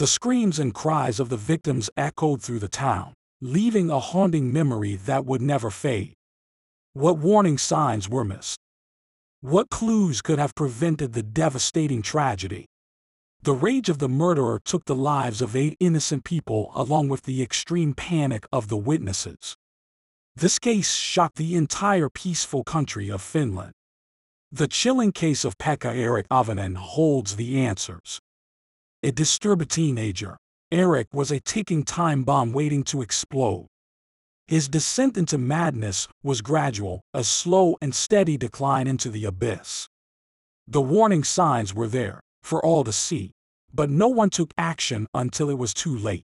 The screams and cries of the victims echoed through the town, leaving a haunting memory that would never fade. What warning signs were missed? What clues could have prevented the devastating tragedy? The rage of the murderer took the lives of eight innocent people along with the extreme panic of the witnesses. This case shocked the entire peaceful country of Finland. The chilling case of Pekka Eric Auvinen holds the answers. A disturbed teenager, Eric was a ticking time bomb waiting to explode. His descent into madness was gradual, a slow and steady decline into the abyss. The warning signs were there, for all to see, but no one took action until it was too late.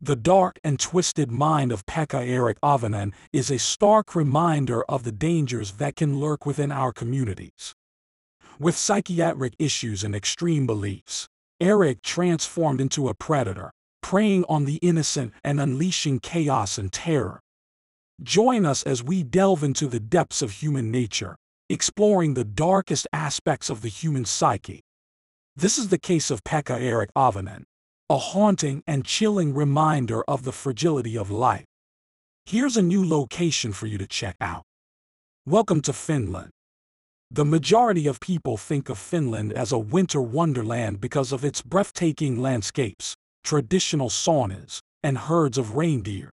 The dark and twisted mind of Pekka Eric Auvinen is a stark reminder of the dangers that can lurk within our communities. With psychiatric issues and extreme beliefs, Eric transformed into a predator, preying on the innocent and unleashing chaos and terror. Join us as we delve into the depths of human nature, exploring the darkest aspects of the human psyche. This is the case of Pekka Eric Auvinen, a haunting and chilling reminder of the fragility of life. Here's a new location for you to check out. Welcome to Finland. The majority of people think of Finland as a winter wonderland because of its breathtaking landscapes, traditional saunas, and herds of reindeer.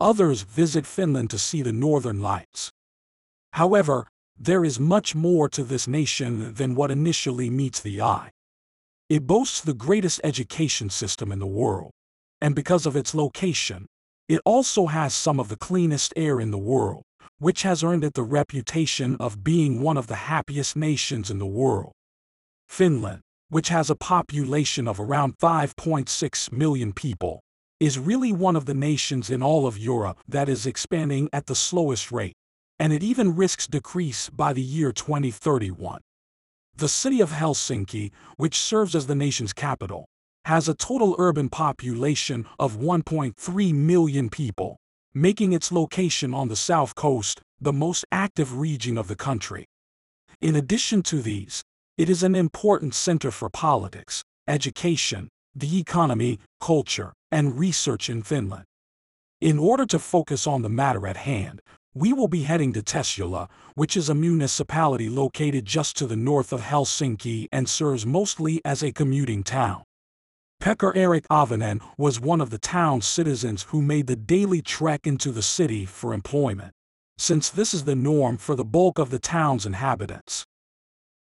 Others visit Finland to see the northern lights. However, there is much more to this nation than what initially meets the eye. It boasts the greatest education system in the world, and because of its location, it also has some of the cleanest air in the world, which has earned it the reputation of being one of the happiest nations in the world. Finland, which has a population of around 5.6 million people, is really one of the nations in all of Europe that is expanding at the slowest rate and it even risks decrease by the year 2031. The city of Helsinki, which serves as the nation's capital, has a total urban population of 1.3 million people, making its location on the south coast the most active region of the country. In addition to these, it is an important center for politics, education, the economy, culture, and research in Finland. In order to focus on the matter at hand, we will be heading to Tuusula, which is a municipality located just to the north of Helsinki and serves mostly as a commuting town. Pekka Eric Auvinen was one of the town's citizens who made the daily trek into the city for employment, since this is the norm for the bulk of the town's inhabitants.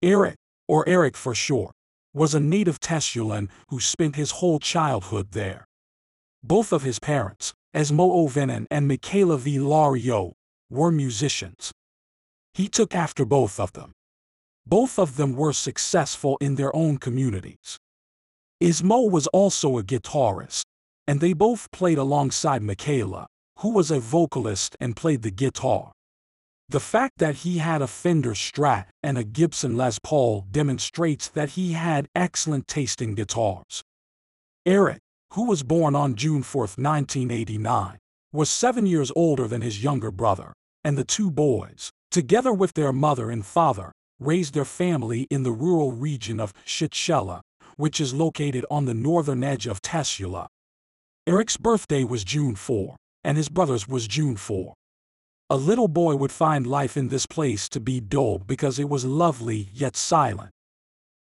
Eric, or Eric for short, was a native Tuusulan who spent his whole childhood there. Both of his parents, Ismo Auvinen and Michaela V. Lario, were musicians. He took after both of them. Both of them were successful in their own communities. Ismo was also a guitarist, and they both played alongside Michaela, who was a vocalist and played the guitar. The fact that he had a Fender Strat and a Gibson Les Paul demonstrates that he had excellent taste in guitars. Eric, who was born on June 4, 1989, was seven years older than his younger brother, and the two boys, together with their mother and father, raised their family in the rural region of Shitshela, which is located on the northern edge of Tuusula. Eric's birthday was June 4, and his brother's was June 4. A little boy would find life in this place to be dull because it was lovely yet silent.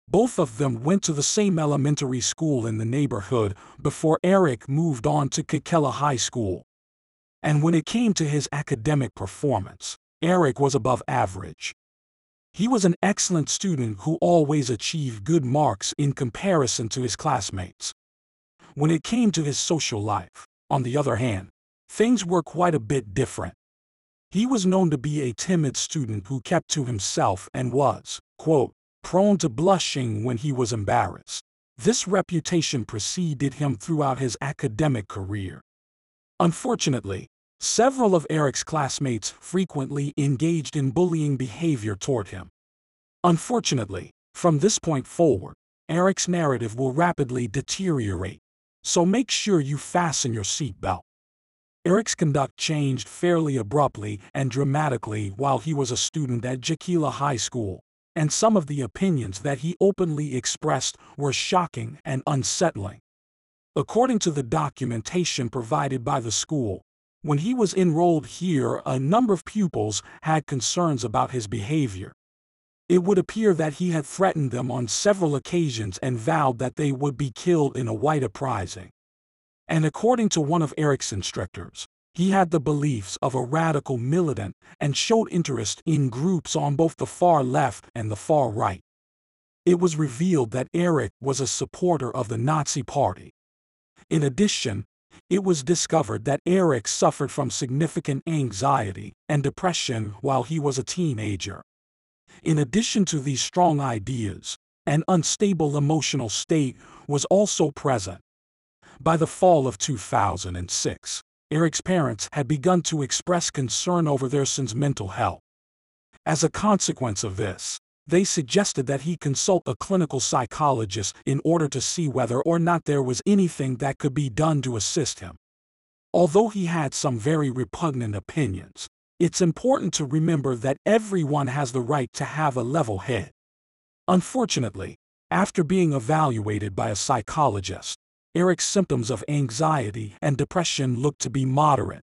Both of them went to the same elementary school in the neighborhood before Eric moved on to Jokela High School. And when it came to his academic performance, Eric was above average. He was an excellent student who always achieved good marks in comparison to his classmates. When it came to his social life, on the other hand, things were quite a bit different. He was known to be a timid student who kept to himself and was, quote, prone to blushing when he was embarrassed. This reputation preceded him throughout his academic career. Unfortunately, several of Eric's classmates frequently engaged in bullying behavior toward him. Unfortunately, from this point forward, Eric's narrative will rapidly deteriorate, so make sure you fasten your seatbelt. Eric's conduct changed fairly abruptly and dramatically while he was a student at Jokela High School, and some of the opinions that he openly expressed were shocking and unsettling. According to the documentation provided by the school, when he was enrolled here, a number of pupils had concerns about his behavior. It would appear that he had threatened them on several occasions and vowed that they would be killed in a white uprising. And according to one of Eric's instructors, he had the beliefs of a radical militant and showed interest in groups on both the far left and the far right. It was revealed that Eric was a supporter of the Nazi Party. In addition, it was discovered that Eric suffered from significant anxiety and depression while he was a teenager. In addition to these strong ideas, an unstable emotional state was also present. By the fall of 2006, Eric's parents had begun to express concern over their son's mental health. As a consequence of this, they suggested that he consult a clinical psychologist in order to see whether or not there was anything that could be done to assist him. Although he had some very repugnant opinions, it's important to remember that everyone has the right to have a level head. Unfortunately, after being evaluated by a psychologist, Eric's symptoms of anxiety and depression looked to be moderate.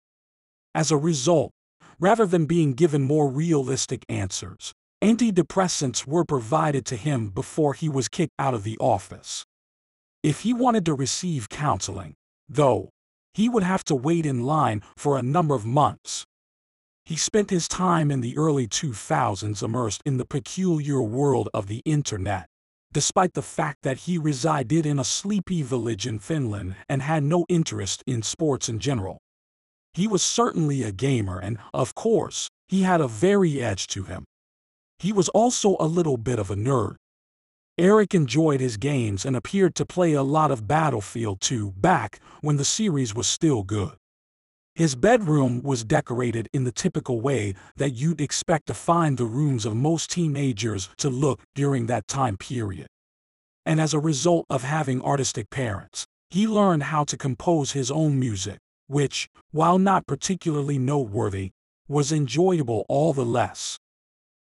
As a result, rather than being given more realistic answers, antidepressants were provided to him before he was kicked out of the office. If he wanted to receive counseling, though, he would have to wait in line for a number of months. He spent his time in the early 2000s immersed in the peculiar world of the internet despite the fact that he resided in a sleepy village in Finland and had no interest in sports in general. He was certainly a gamer and, of course, he had a very edge to him. He was also a little bit of a nerd. Eric enjoyed his games and appeared to play a lot of Battlefield 2 back when the series was still good. His bedroom was decorated in the typical way that you'd expect to find the rooms of most teenagers to look during that time period. And as a result of having artistic parents, he learned how to compose his own music, which, while not particularly noteworthy, was enjoyable all the less.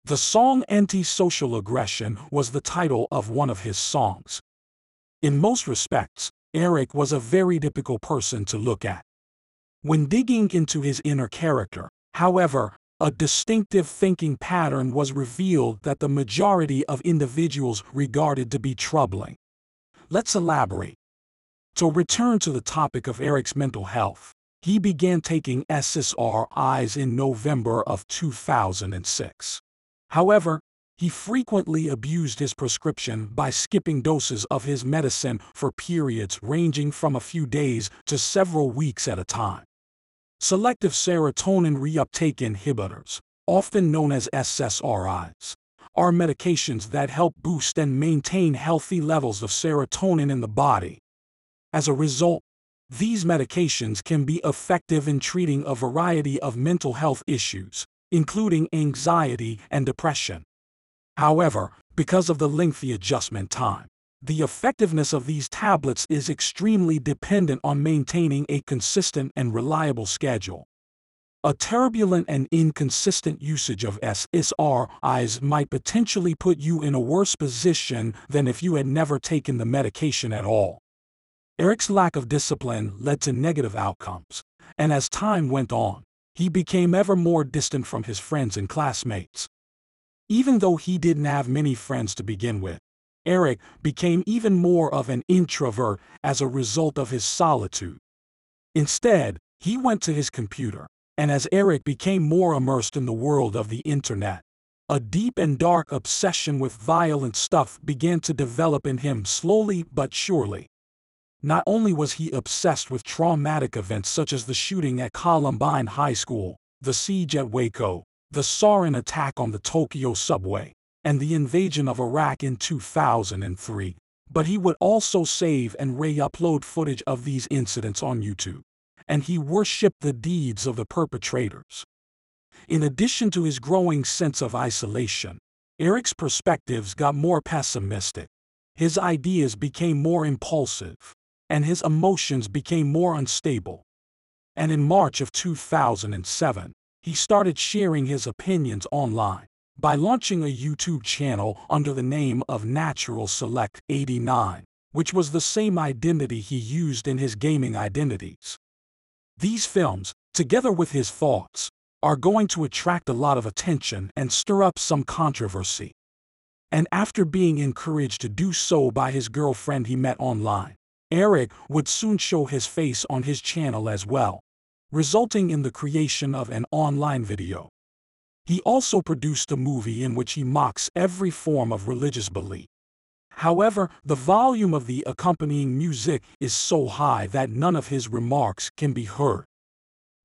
The song Anti-Social Aggression was the title of one of his songs. In most respects, Eric was a very typical person to look at. When digging into his inner character, however, a distinctive thinking pattern was revealed that the majority of individuals regarded to be troubling. Let's elaborate. To return to the topic of Eric's mental health, he began taking SSRIs in November of 2006. However, he frequently abused his prescription by skipping doses of his medicine for periods ranging from a few days to several weeks at a time. Selective serotonin reuptake inhibitors, often known as SSRIs, are medications that help boost and maintain healthy levels of serotonin in the body. As a result, these medications can be effective in treating a variety of mental health issues, including anxiety and depression. However, because of the lengthy adjustment time, the effectiveness of these tablets is extremely dependent on maintaining a consistent and reliable schedule. A turbulent and inconsistent usage of SSRIs might potentially put you in a worse position than if you had never taken the medication at all. Eric's lack of discipline led to negative outcomes, and as time went on, he became ever more distant from his friends and classmates. Even though he didn't have many friends to begin with, Eric became even more of an introvert as a result of his solitude. Instead, he went to his computer, and as Eric became more immersed in the world of the internet, a deep and dark obsession with violent stuff began to develop in him slowly but surely. Not only was he obsessed with traumatic events such as the shooting at Columbine High School, the siege at Waco, the sarin attack on the Tokyo subway, and the invasion of Iraq in 2003, but he would also save and re-upload footage of these incidents on YouTube, and he worshipped the deeds of the perpetrators. In addition to his growing sense of isolation, Eric's perspectives got more pessimistic. His ideas became more impulsive, and his emotions became more unstable. And in March of 2007, he started sharing his opinions online by launching a YouTube channel under the name of Natural Select 89, which was the same identity he used in his gaming identities. These films, together with his thoughts, are going to attract a lot of attention and stir up some controversy. And after being encouraged to do so by his girlfriend he met online, Eric would soon show his face on his channel as well, resulting in the creation of an online video. He also produced a movie in which he mocks every form of religious belief. However, the volume of the accompanying music is so high that none of his remarks can be heard.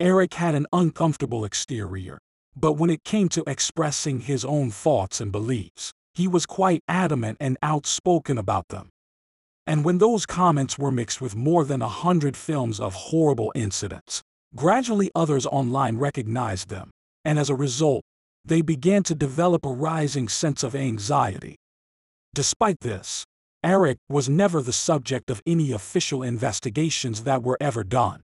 Eric had an uncomfortable exterior, but when it came to expressing his own thoughts and beliefs, he was quite adamant and outspoken about them. And when those comments were mixed with more than a hundred films of horrible incidents, gradually others online recognized them, and as a result, they began to develop a rising sense of anxiety. Despite this, Eric was never the subject of any official investigations that were ever done.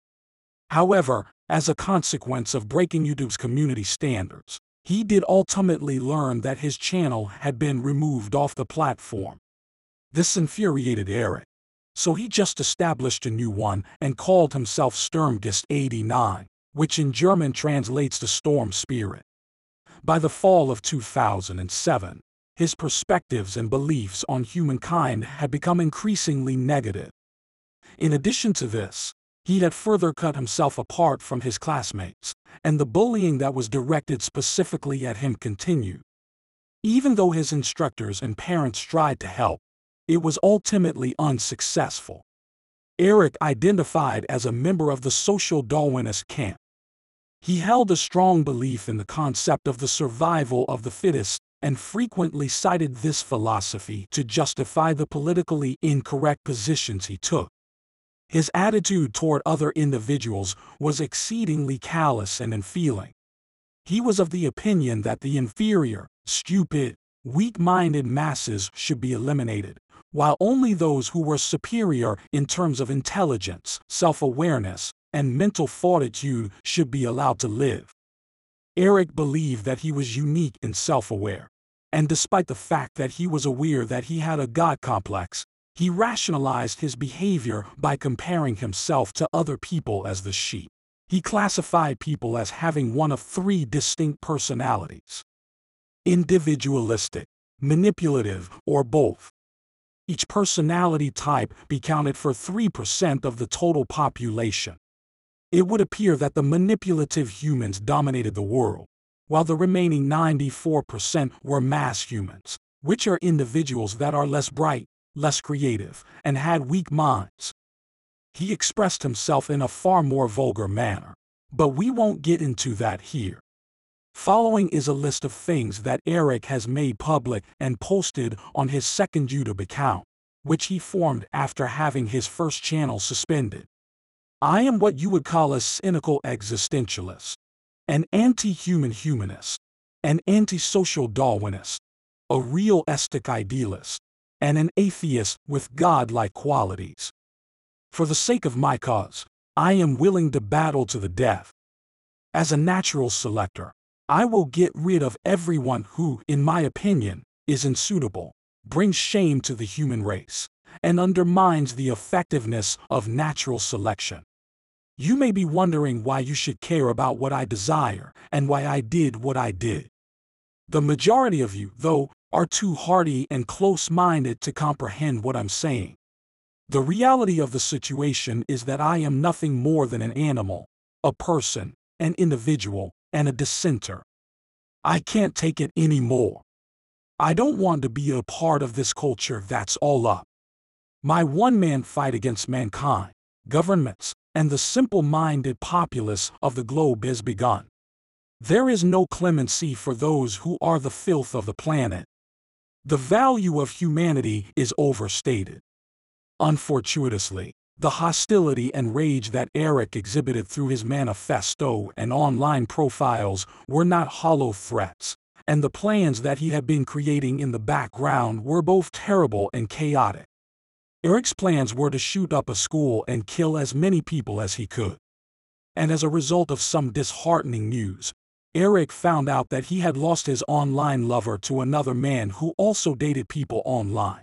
However, as a consequence of breaking YouTube's community standards, he did ultimately learn that his channel had been removed off the platform. This infuriated Eric, so he just established a new one and called himself Sturmgeist 89, which in German translates to Storm Spirit. By the fall of 2007, his perspectives and beliefs on humankind had become increasingly negative. In addition to this, he had further cut himself apart from his classmates, and the bullying that was directed specifically at him continued. Even though his instructors and parents tried to help, it was ultimately unsuccessful. Eric identified as a member of the social Darwinist camp, he held a strong belief in the concept of the survival of the fittest and frequently cited this philosophy to justify the politically incorrect positions he took. His attitude toward other individuals was exceedingly callous and unfeeling. He was of the opinion that the inferior, stupid, weak-minded masses should be eliminated, while only those who were superior in terms of intelligence, self-awareness, and mental fortitude should be allowed to live. Eric believed that he was unique and self-aware, and despite the fact that he was aware that he had a God complex, he rationalized his behavior by comparing himself to other people as the sheep. He classified people as having one of three distinct personalities. Individualistic, manipulative, or both. Each personality type be counted for 3% of the total population. It would appear that the manipulative humans dominated the world, while the remaining 94% were mass humans, which are individuals that are less bright, less creative, and had weak minds. He expressed himself in a far more vulgar manner, but we won't get into that here. Following is a list of things that Eric has made public and posted on his second YouTube account, which he formed after having his first channel suspended. I am what you would call a cynical existentialist, an anti-human humanist, an anti-social Darwinist, a realistic idealist, and an atheist with God-like qualities. For the sake of my cause, I am willing to battle to the death. As a natural selector, I will get rid of everyone who, in my opinion, is unsuitable, brings shame to the human race, and undermines the effectiveness of natural selection. You may be wondering why you should care about what I desire and why I did what I did. The majority of you, though, are too hardy and close-minded to comprehend what I'm saying. The reality of the situation is that I am nothing more than an animal, a person, an individual, and a dissenter. I can't take it anymore. I don't want to be a part of this culture that's all up. My one-man fight against mankind, governments, and the simple-minded populace of the globe is begun. There is no clemency for those who are the filth of the planet. The value of humanity is overstated. Unfortuitously, the hostility and rage that Eric exhibited through his manifesto and online profiles were not hollow threats, and the plans that he had been creating in the background were both terrible and chaotic. Eric's plans were to shoot up a school and kill as many people as he could. And as a result of some disheartening news, Eric found out that he had lost his online lover to another man who also dated people online.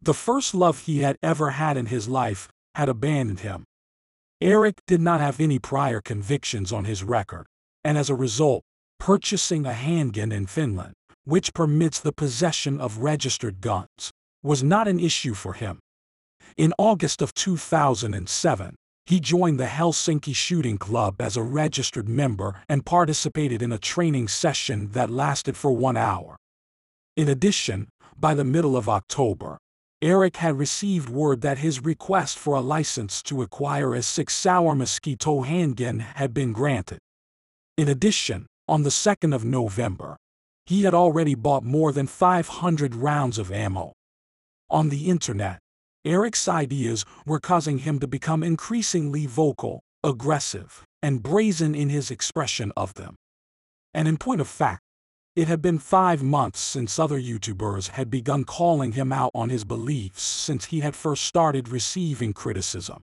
The first love he had ever had in his life had abandoned him. Eric did not have any prior convictions on his record, and as a result, purchasing a handgun in Finland, which permits the possession of registered guns, was not an issue for him. In August of 2007, he joined the Helsinki Shooting Club as a registered member and participated in a training session that lasted for one hour. In addition, by the middle of October, Eric had received word that his request for a license to acquire a SIG Sauer Mosquito handgun had been granted. In addition, on the 2nd of November, he had already bought more than 500 rounds of ammo. On the internet, Eric's ideas were causing him to become increasingly vocal, aggressive, and brazen in his expression of them. And in point of fact, it had been five months since other YouTubers had begun calling him out on his beliefs since he had first started receiving criticism.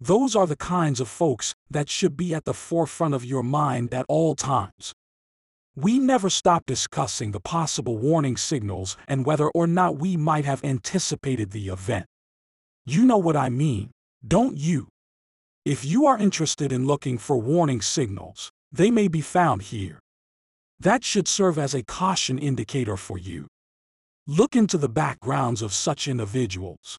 Those are the kinds of folks that should be at the forefront of your mind at all times. We never stop discussing the possible warning signals and whether or not we might have anticipated the event. You know what I mean, don't you? If you are interested in looking for warning signals, they may be found here. That should serve as a caution indicator for you. Look into the backgrounds of such individuals.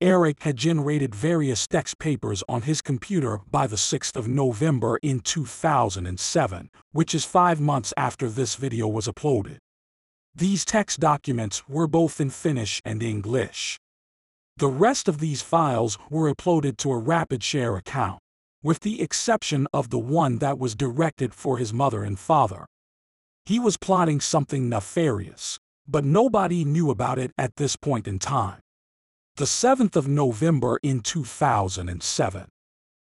Eric had generated various text papers on his computer by the 6th of November in 2007, which is five months after this video was uploaded. These text documents were both in Finnish and English. The rest of these files were uploaded to a RapidShare account, with the exception of the one that was directed for his mother and father. He was plotting something nefarious, but nobody knew about it at this point in time. The 7th of November in 2007.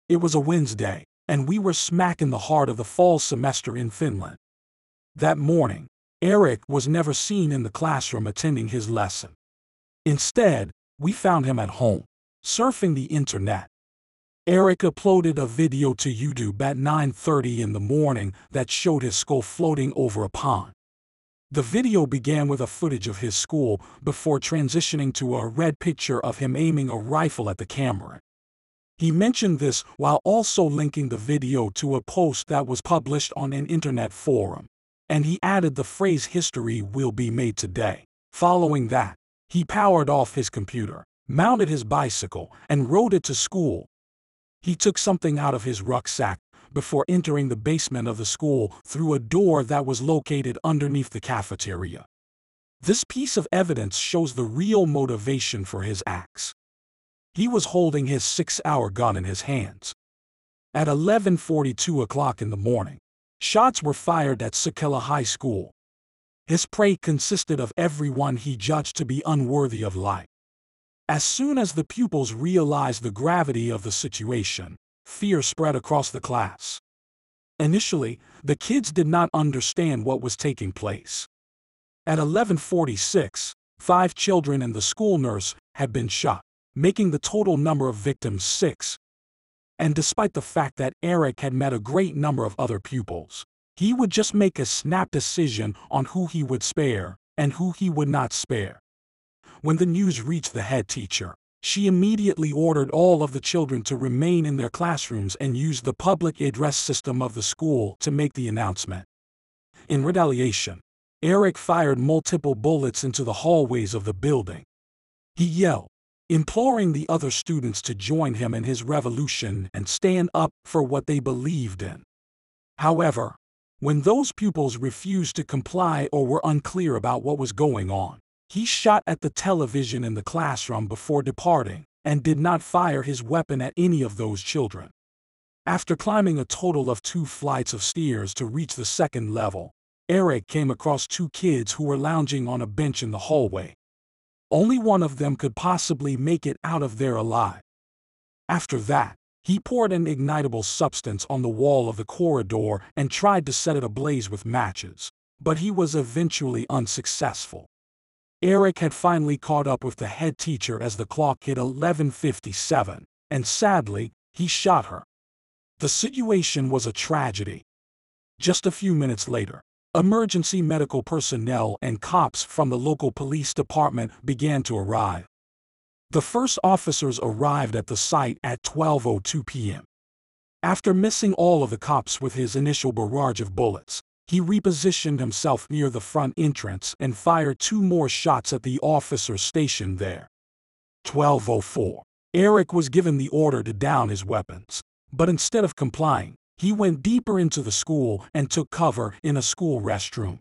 It was a Wednesday, and we were smack in the heart of the fall semester in Finland. That morning, Eric was never seen in the classroom attending his lesson. Instead, we found him at home, surfing the internet. Eric uploaded a video to YouTube at 9.30 in the morning that showed his skull floating over a pond. The video began with a footage of his school before transitioning to a red picture of him aiming a rifle at the camera. He mentioned this while also linking the video to a post that was published on an internet forum, and he added the phrase history will be made today. Following that, he powered off his computer, mounted his bicycle, and rode it to school. He took something out of his rucksack before entering the basement of the school through a door that was located underneath the cafeteria. This piece of evidence shows the real motivation for his acts. He was holding his SIG Sauer gun in his hands. At 11.42 o'clock in the morning, shots were fired at Jokela High School, his prey consisted of everyone he judged to be unworthy of life. As soon as the pupils realized the gravity of the situation, fear spread across the class. Initially, the kids did not understand what was taking place. At 1146, five children and the school nurse had been shot, making the total number of victims six. And despite the fact that Eric had met a great number of other pupils, he would just make a snap decision on who he would spare and who he would not spare. When the news reached the head teacher, she immediately ordered all of the children to remain in their classrooms and use the public address system of the school to make the announcement. In retaliation, Eric fired multiple bullets into the hallways of the building. He yelled, imploring the other students to join him in his revolution and stand up for what they believed in. However, when those pupils refused to comply or were unclear about what was going on, he shot at the television in the classroom before departing and did not fire his weapon at any of those children. After climbing a total of two flights of stairs to reach the second level, Eric came across two kids who were lounging on a bench in the hallway. Only one of them could possibly make it out of there alive. After that, he poured an ignitable substance on the wall of the corridor and tried to set it ablaze with matches, but he was eventually unsuccessful. Eric had finally caught up with the head teacher as the clock hit 11.57, and sadly, he shot her. The situation was a tragedy. Just a few minutes later, emergency medical personnel and cops from the local police department began to arrive. The first officers arrived at the site at 12.02 p.m. After missing all of the cops with his initial barrage of bullets, he repositioned himself near the front entrance and fired two more shots at the officer stationed there. 1204. Eric was given the order to down his weapons, but instead of complying, he went deeper into the school and took cover in a school restroom.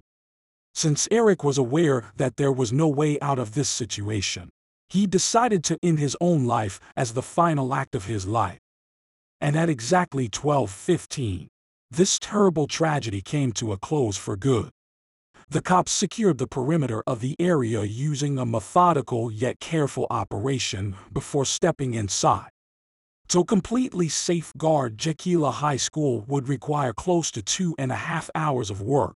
Since Eric was aware that there was no way out of this situation, he decided to end his own life as the final act of his life. And at exactly 1215, this terrible tragedy came to a close for good. The cops secured the perimeter of the area using a methodical yet careful operation before stepping inside. To completely safeguard Jokela High School would require close to two and a half hours of work.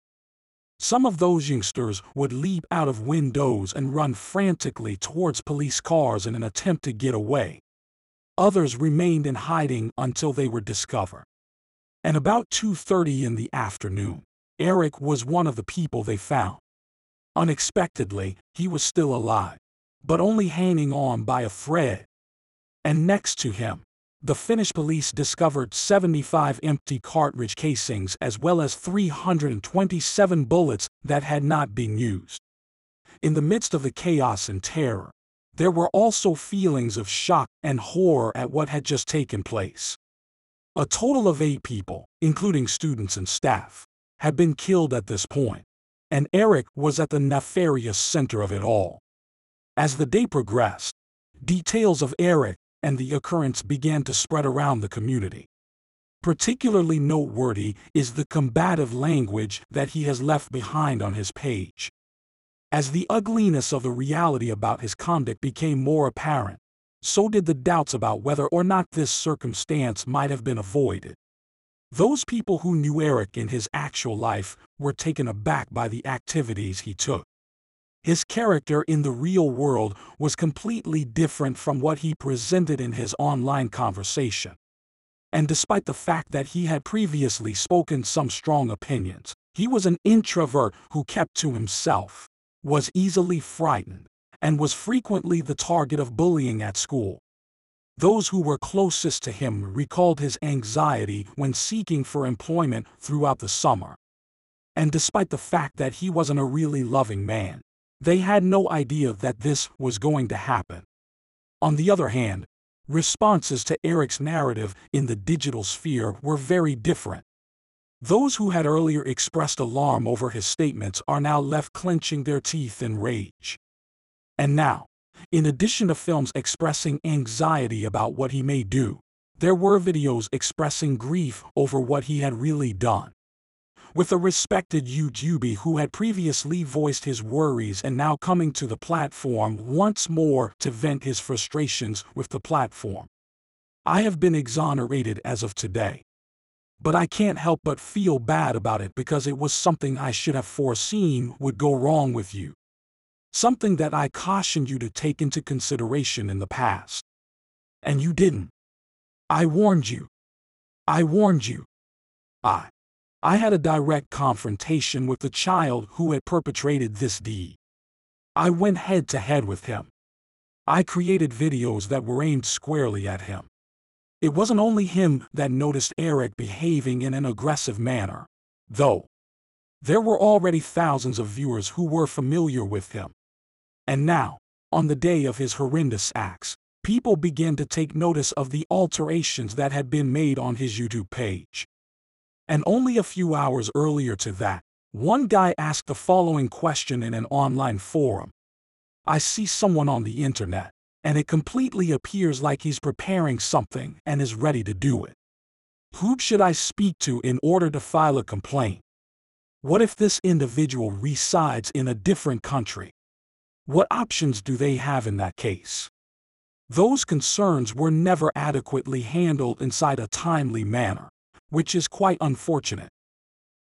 Some of those youngsters would leap out of windows and run frantically towards police cars in an attempt to get away. Others remained in hiding until they were discovered. And about 2.30 in the afternoon, Eric was one of the people they found. Unexpectedly, he was still alive, but only hanging on by a thread. And next to him, the Finnish police discovered 75 empty cartridge casings as well as 327 bullets that had not been used. In the midst of the chaos and terror, there were also feelings of shock and horror at what had just taken place. A total of eight people, including students and staff, had been killed at this point, and Eric was at the nefarious center of it all. As the day progressed, details of Eric and the occurrence began to spread around the community. Particularly noteworthy is the combative language that he has left behind on his page. As the ugliness of the reality about his conduct became more apparent, so did the doubts about whether or not this circumstance might have been avoided. Those people who knew Eric in his actual life were taken aback by the activities he took. His character in the real world was completely different from what he presented in his online conversation. And despite the fact that he had previously spoken some strong opinions, he was an introvert who kept to himself, was easily frightened, and was frequently the target of bullying at school. Those who were closest to him recalled his anxiety when seeking for employment throughout the summer. And despite the fact that he wasn't a really loving man, they had no idea that this was going to happen. On the other hand, responses to Eric's narrative in the digital sphere were very different. Those who had earlier expressed alarm over his statements are now left clenching their teeth in rage. And now, in addition to films expressing anxiety about what he may do, there were videos expressing grief over what he had really done. With a respected YouTuber who had previously voiced his worries and now coming to the platform once more to vent his frustrations with the platform. I have been exonerated as of today. But I can't help but feel bad about it because it was something I should have foreseen would go wrong with you something that I cautioned you to take into consideration in the past. And you didn't. I warned you. I warned you. I. I had a direct confrontation with the child who had perpetrated this deed. I went head to head with him. I created videos that were aimed squarely at him. It wasn't only him that noticed Eric behaving in an aggressive manner, though. There were already thousands of viewers who were familiar with him. And now, on the day of his horrendous acts, people began to take notice of the alterations that had been made on his YouTube page. And only a few hours earlier to that, one guy asked the following question in an online forum. I see someone on the internet, and it completely appears like he's preparing something and is ready to do it. Who should I speak to in order to file a complaint? What if this individual resides in a different country? What options do they have in that case? Those concerns were never adequately handled inside a timely manner, which is quite unfortunate.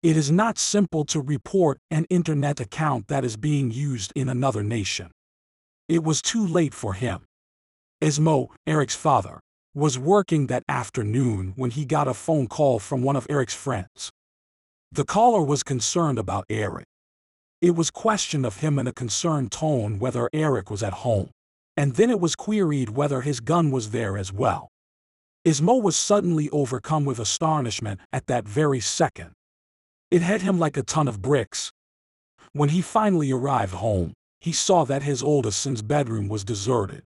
It is not simple to report an internet account that is being used in another nation. It was too late for him. Ismo, Eric's father, was working that afternoon when he got a phone call from one of Eric's friends. The caller was concerned about Eric. It was questioned of him in a concerned tone whether Eric was at home, and then it was queried whether his gun was there as well. Ismo was suddenly overcome with astonishment at that very second. It hit him like a ton of bricks. When he finally arrived home, he saw that his oldest son's bedroom was deserted.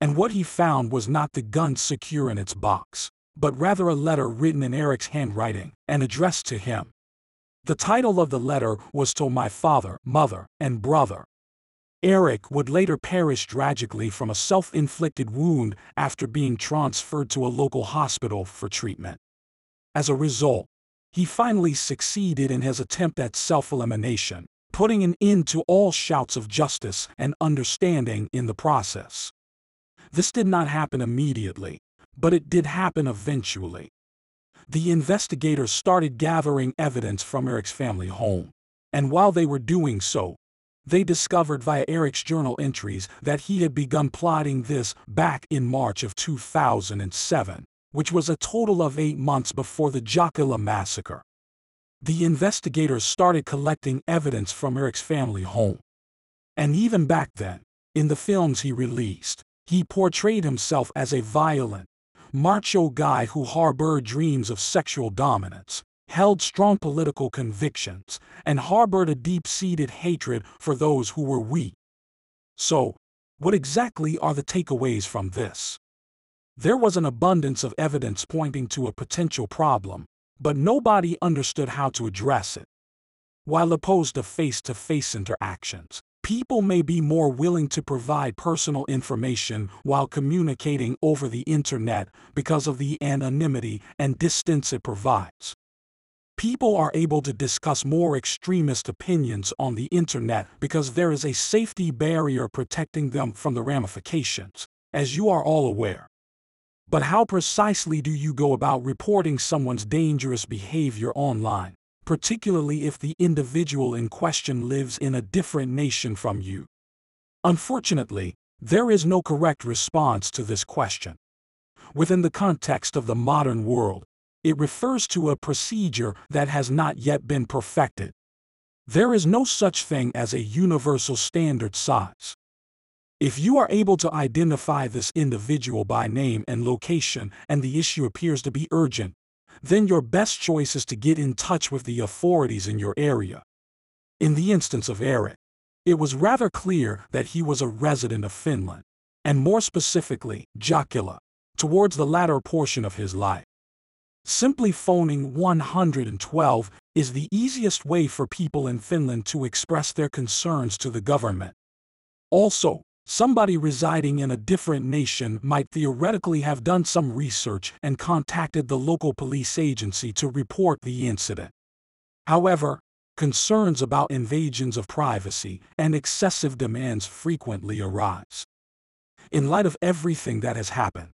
And what he found was not the gun secure in its box, but rather a letter written in Eric's handwriting and addressed to him. The title of the letter was to my father, mother, and brother. Eric would later perish tragically from a self-inflicted wound after being transferred to a local hospital for treatment. As a result, he finally succeeded in his attempt at self-elimination, putting an end to all shouts of justice and understanding in the process. This did not happen immediately, but it did happen eventually the investigators started gathering evidence from Eric's family home. And while they were doing so, they discovered via Eric's journal entries that he had begun plotting this back in March of 2007, which was a total of eight months before the Jokela massacre. The investigators started collecting evidence from Eric's family home. And even back then, in the films he released, he portrayed himself as a violent, macho guy who harbored dreams of sexual dominance, held strong political convictions, and harbored a deep-seated hatred for those who were weak. So, what exactly are the takeaways from this? There was an abundance of evidence pointing to a potential problem, but nobody understood how to address it. While opposed to face-to-face -face interactions, people may be more willing to provide personal information while communicating over the internet because of the anonymity and distance it provides. People are able to discuss more extremist opinions on the internet because there is a safety barrier protecting them from the ramifications, as you are all aware. But how precisely do you go about reporting someone's dangerous behavior online? Particularly if the individual in question lives in a different nation from you. Unfortunately, there is no correct response to this question. Within the context of the modern world, it refers to a procedure that has not yet been perfected. There is no such thing as a universal standard size. If you are able to identify this individual by name and location and the issue appears to be urgent, then your best choice is to get in touch with the authorities in your area. In the instance of Eric, it was rather clear that he was a resident of Finland, and more specifically, Jokela, towards the latter portion of his life. Simply phoning 112 is the easiest way for people in Finland to express their concerns to the government. Also, Somebody residing in a different nation might theoretically have done some research and contacted the local police agency to report the incident. However, concerns about invasions of privacy and excessive demands frequently arise. In light of everything that has happened,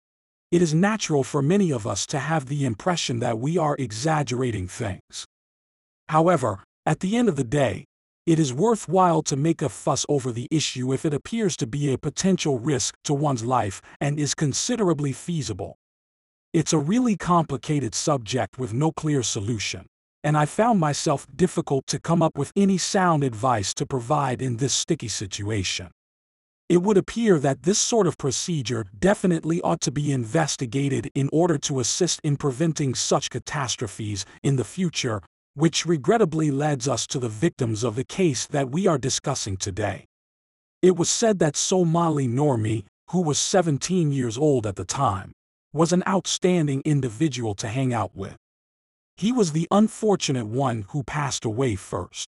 it is natural for many of us to have the impression that we are exaggerating things. However, at the end of the day, it is worthwhile to make a fuss over the issue if it appears to be a potential risk to one's life and is considerably feasible. It's a really complicated subject with no clear solution, and I found myself difficult to come up with any sound advice to provide in this sticky situation. It would appear that this sort of procedure definitely ought to be investigated in order to assist in preventing such catastrophes in the future which regrettably leads us to the victims of the case that we are discussing today. It was said that Samuli Nurmi, who was 17 years old at the time, was an outstanding individual to hang out with. He was the unfortunate one who passed away first.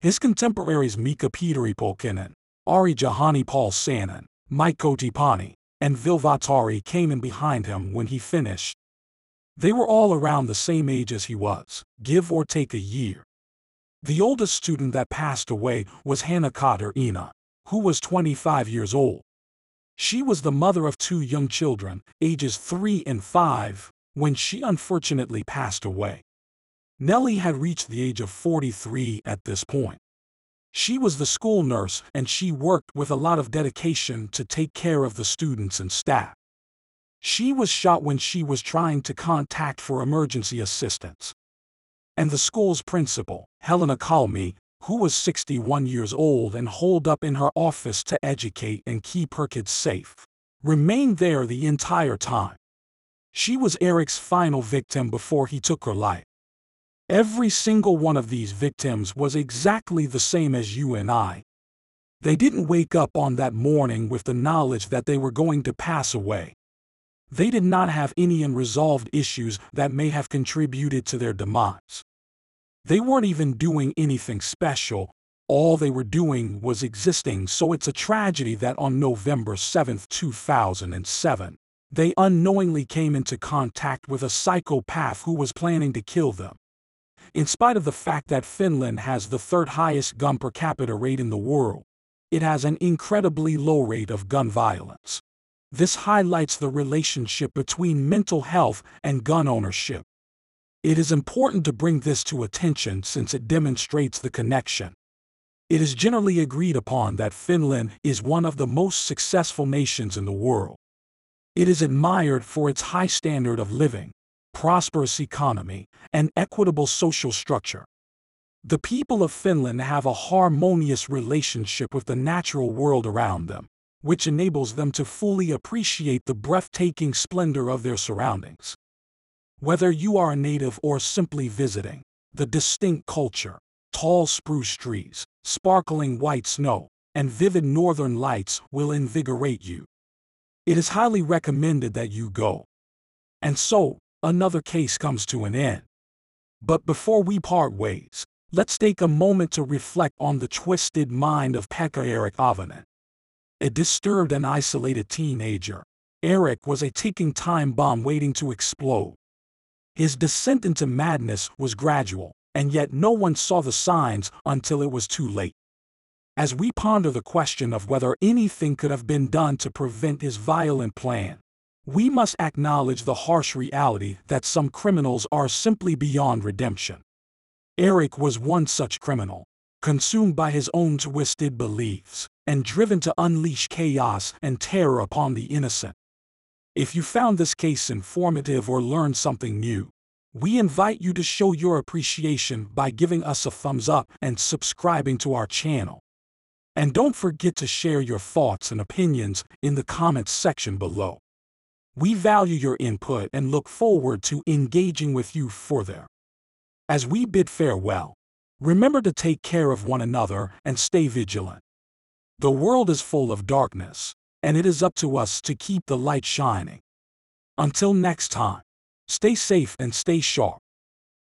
His contemporaries Mika Pietari-Pulkkinen, Ari Jahani Paul Sanan, Mike Kotipani, and Vilvatari came in behind him when he finished, they were all around the same age as he was, give or take a year. The oldest student that passed away was Hannah Cotter Ina, who was 25 years old. She was the mother of two young children, ages 3 and 5, when she unfortunately passed away. Nellie had reached the age of 43 at this point. She was the school nurse and she worked with a lot of dedication to take care of the students and staff. She was shot when she was trying to contact for emergency assistance. and the school's principal, Helena Kalmi, who was 61 years old and holed up in her office to educate and keep her kids safe, remained there the entire time. She was Eric's final victim before he took her life. Every single one of these victims was exactly the same as you and I. They didn't wake up on that morning with the knowledge that they were going to pass away. They did not have any unresolved issues that may have contributed to their demise. They weren't even doing anything special, all they were doing was existing, so it's a tragedy that on November 7, 2007, they unknowingly came into contact with a psychopath who was planning to kill them. In spite of the fact that Finland has the third highest gun per capita rate in the world, it has an incredibly low rate of gun violence. This highlights the relationship between mental health and gun ownership. It is important to bring this to attention since it demonstrates the connection. It is generally agreed upon that Finland is one of the most successful nations in the world. It is admired for its high standard of living, prosperous economy, and equitable social structure. The people of Finland have a harmonious relationship with the natural world around them, which enables them to fully appreciate the breathtaking splendor of their surroundings. Whether you are a native or simply visiting, the distinct culture, tall spruce trees, sparkling white snow, and vivid northern lights will invigorate you. It is highly recommended that you go. And so, another case comes to an end. But before we part ways, let's take a moment to reflect on the twisted mind of Pekka Eric Auvinen. A disturbed and isolated teenager, Eric was a ticking time bomb waiting to explode. His descent into madness was gradual, and yet no one saw the signs until it was too late. As we ponder the question of whether anything could have been done to prevent his violent plan, we must acknowledge the harsh reality that some criminals are simply beyond redemption. Eric was one such criminal, consumed by his own twisted beliefs, and driven to unleash chaos and terror upon the innocent. If you found this case informative or learned something new, we invite you to show your appreciation by giving us a thumbs up and subscribing to our channel. And don't forget to share your thoughts and opinions in the comments section below. We value your input and look forward to engaging with you further. As we bid farewell, remember to take care of one another and stay vigilant. The world is full of darkness, and it is up to us to keep the light shining. Until next time, stay safe and stay sharp.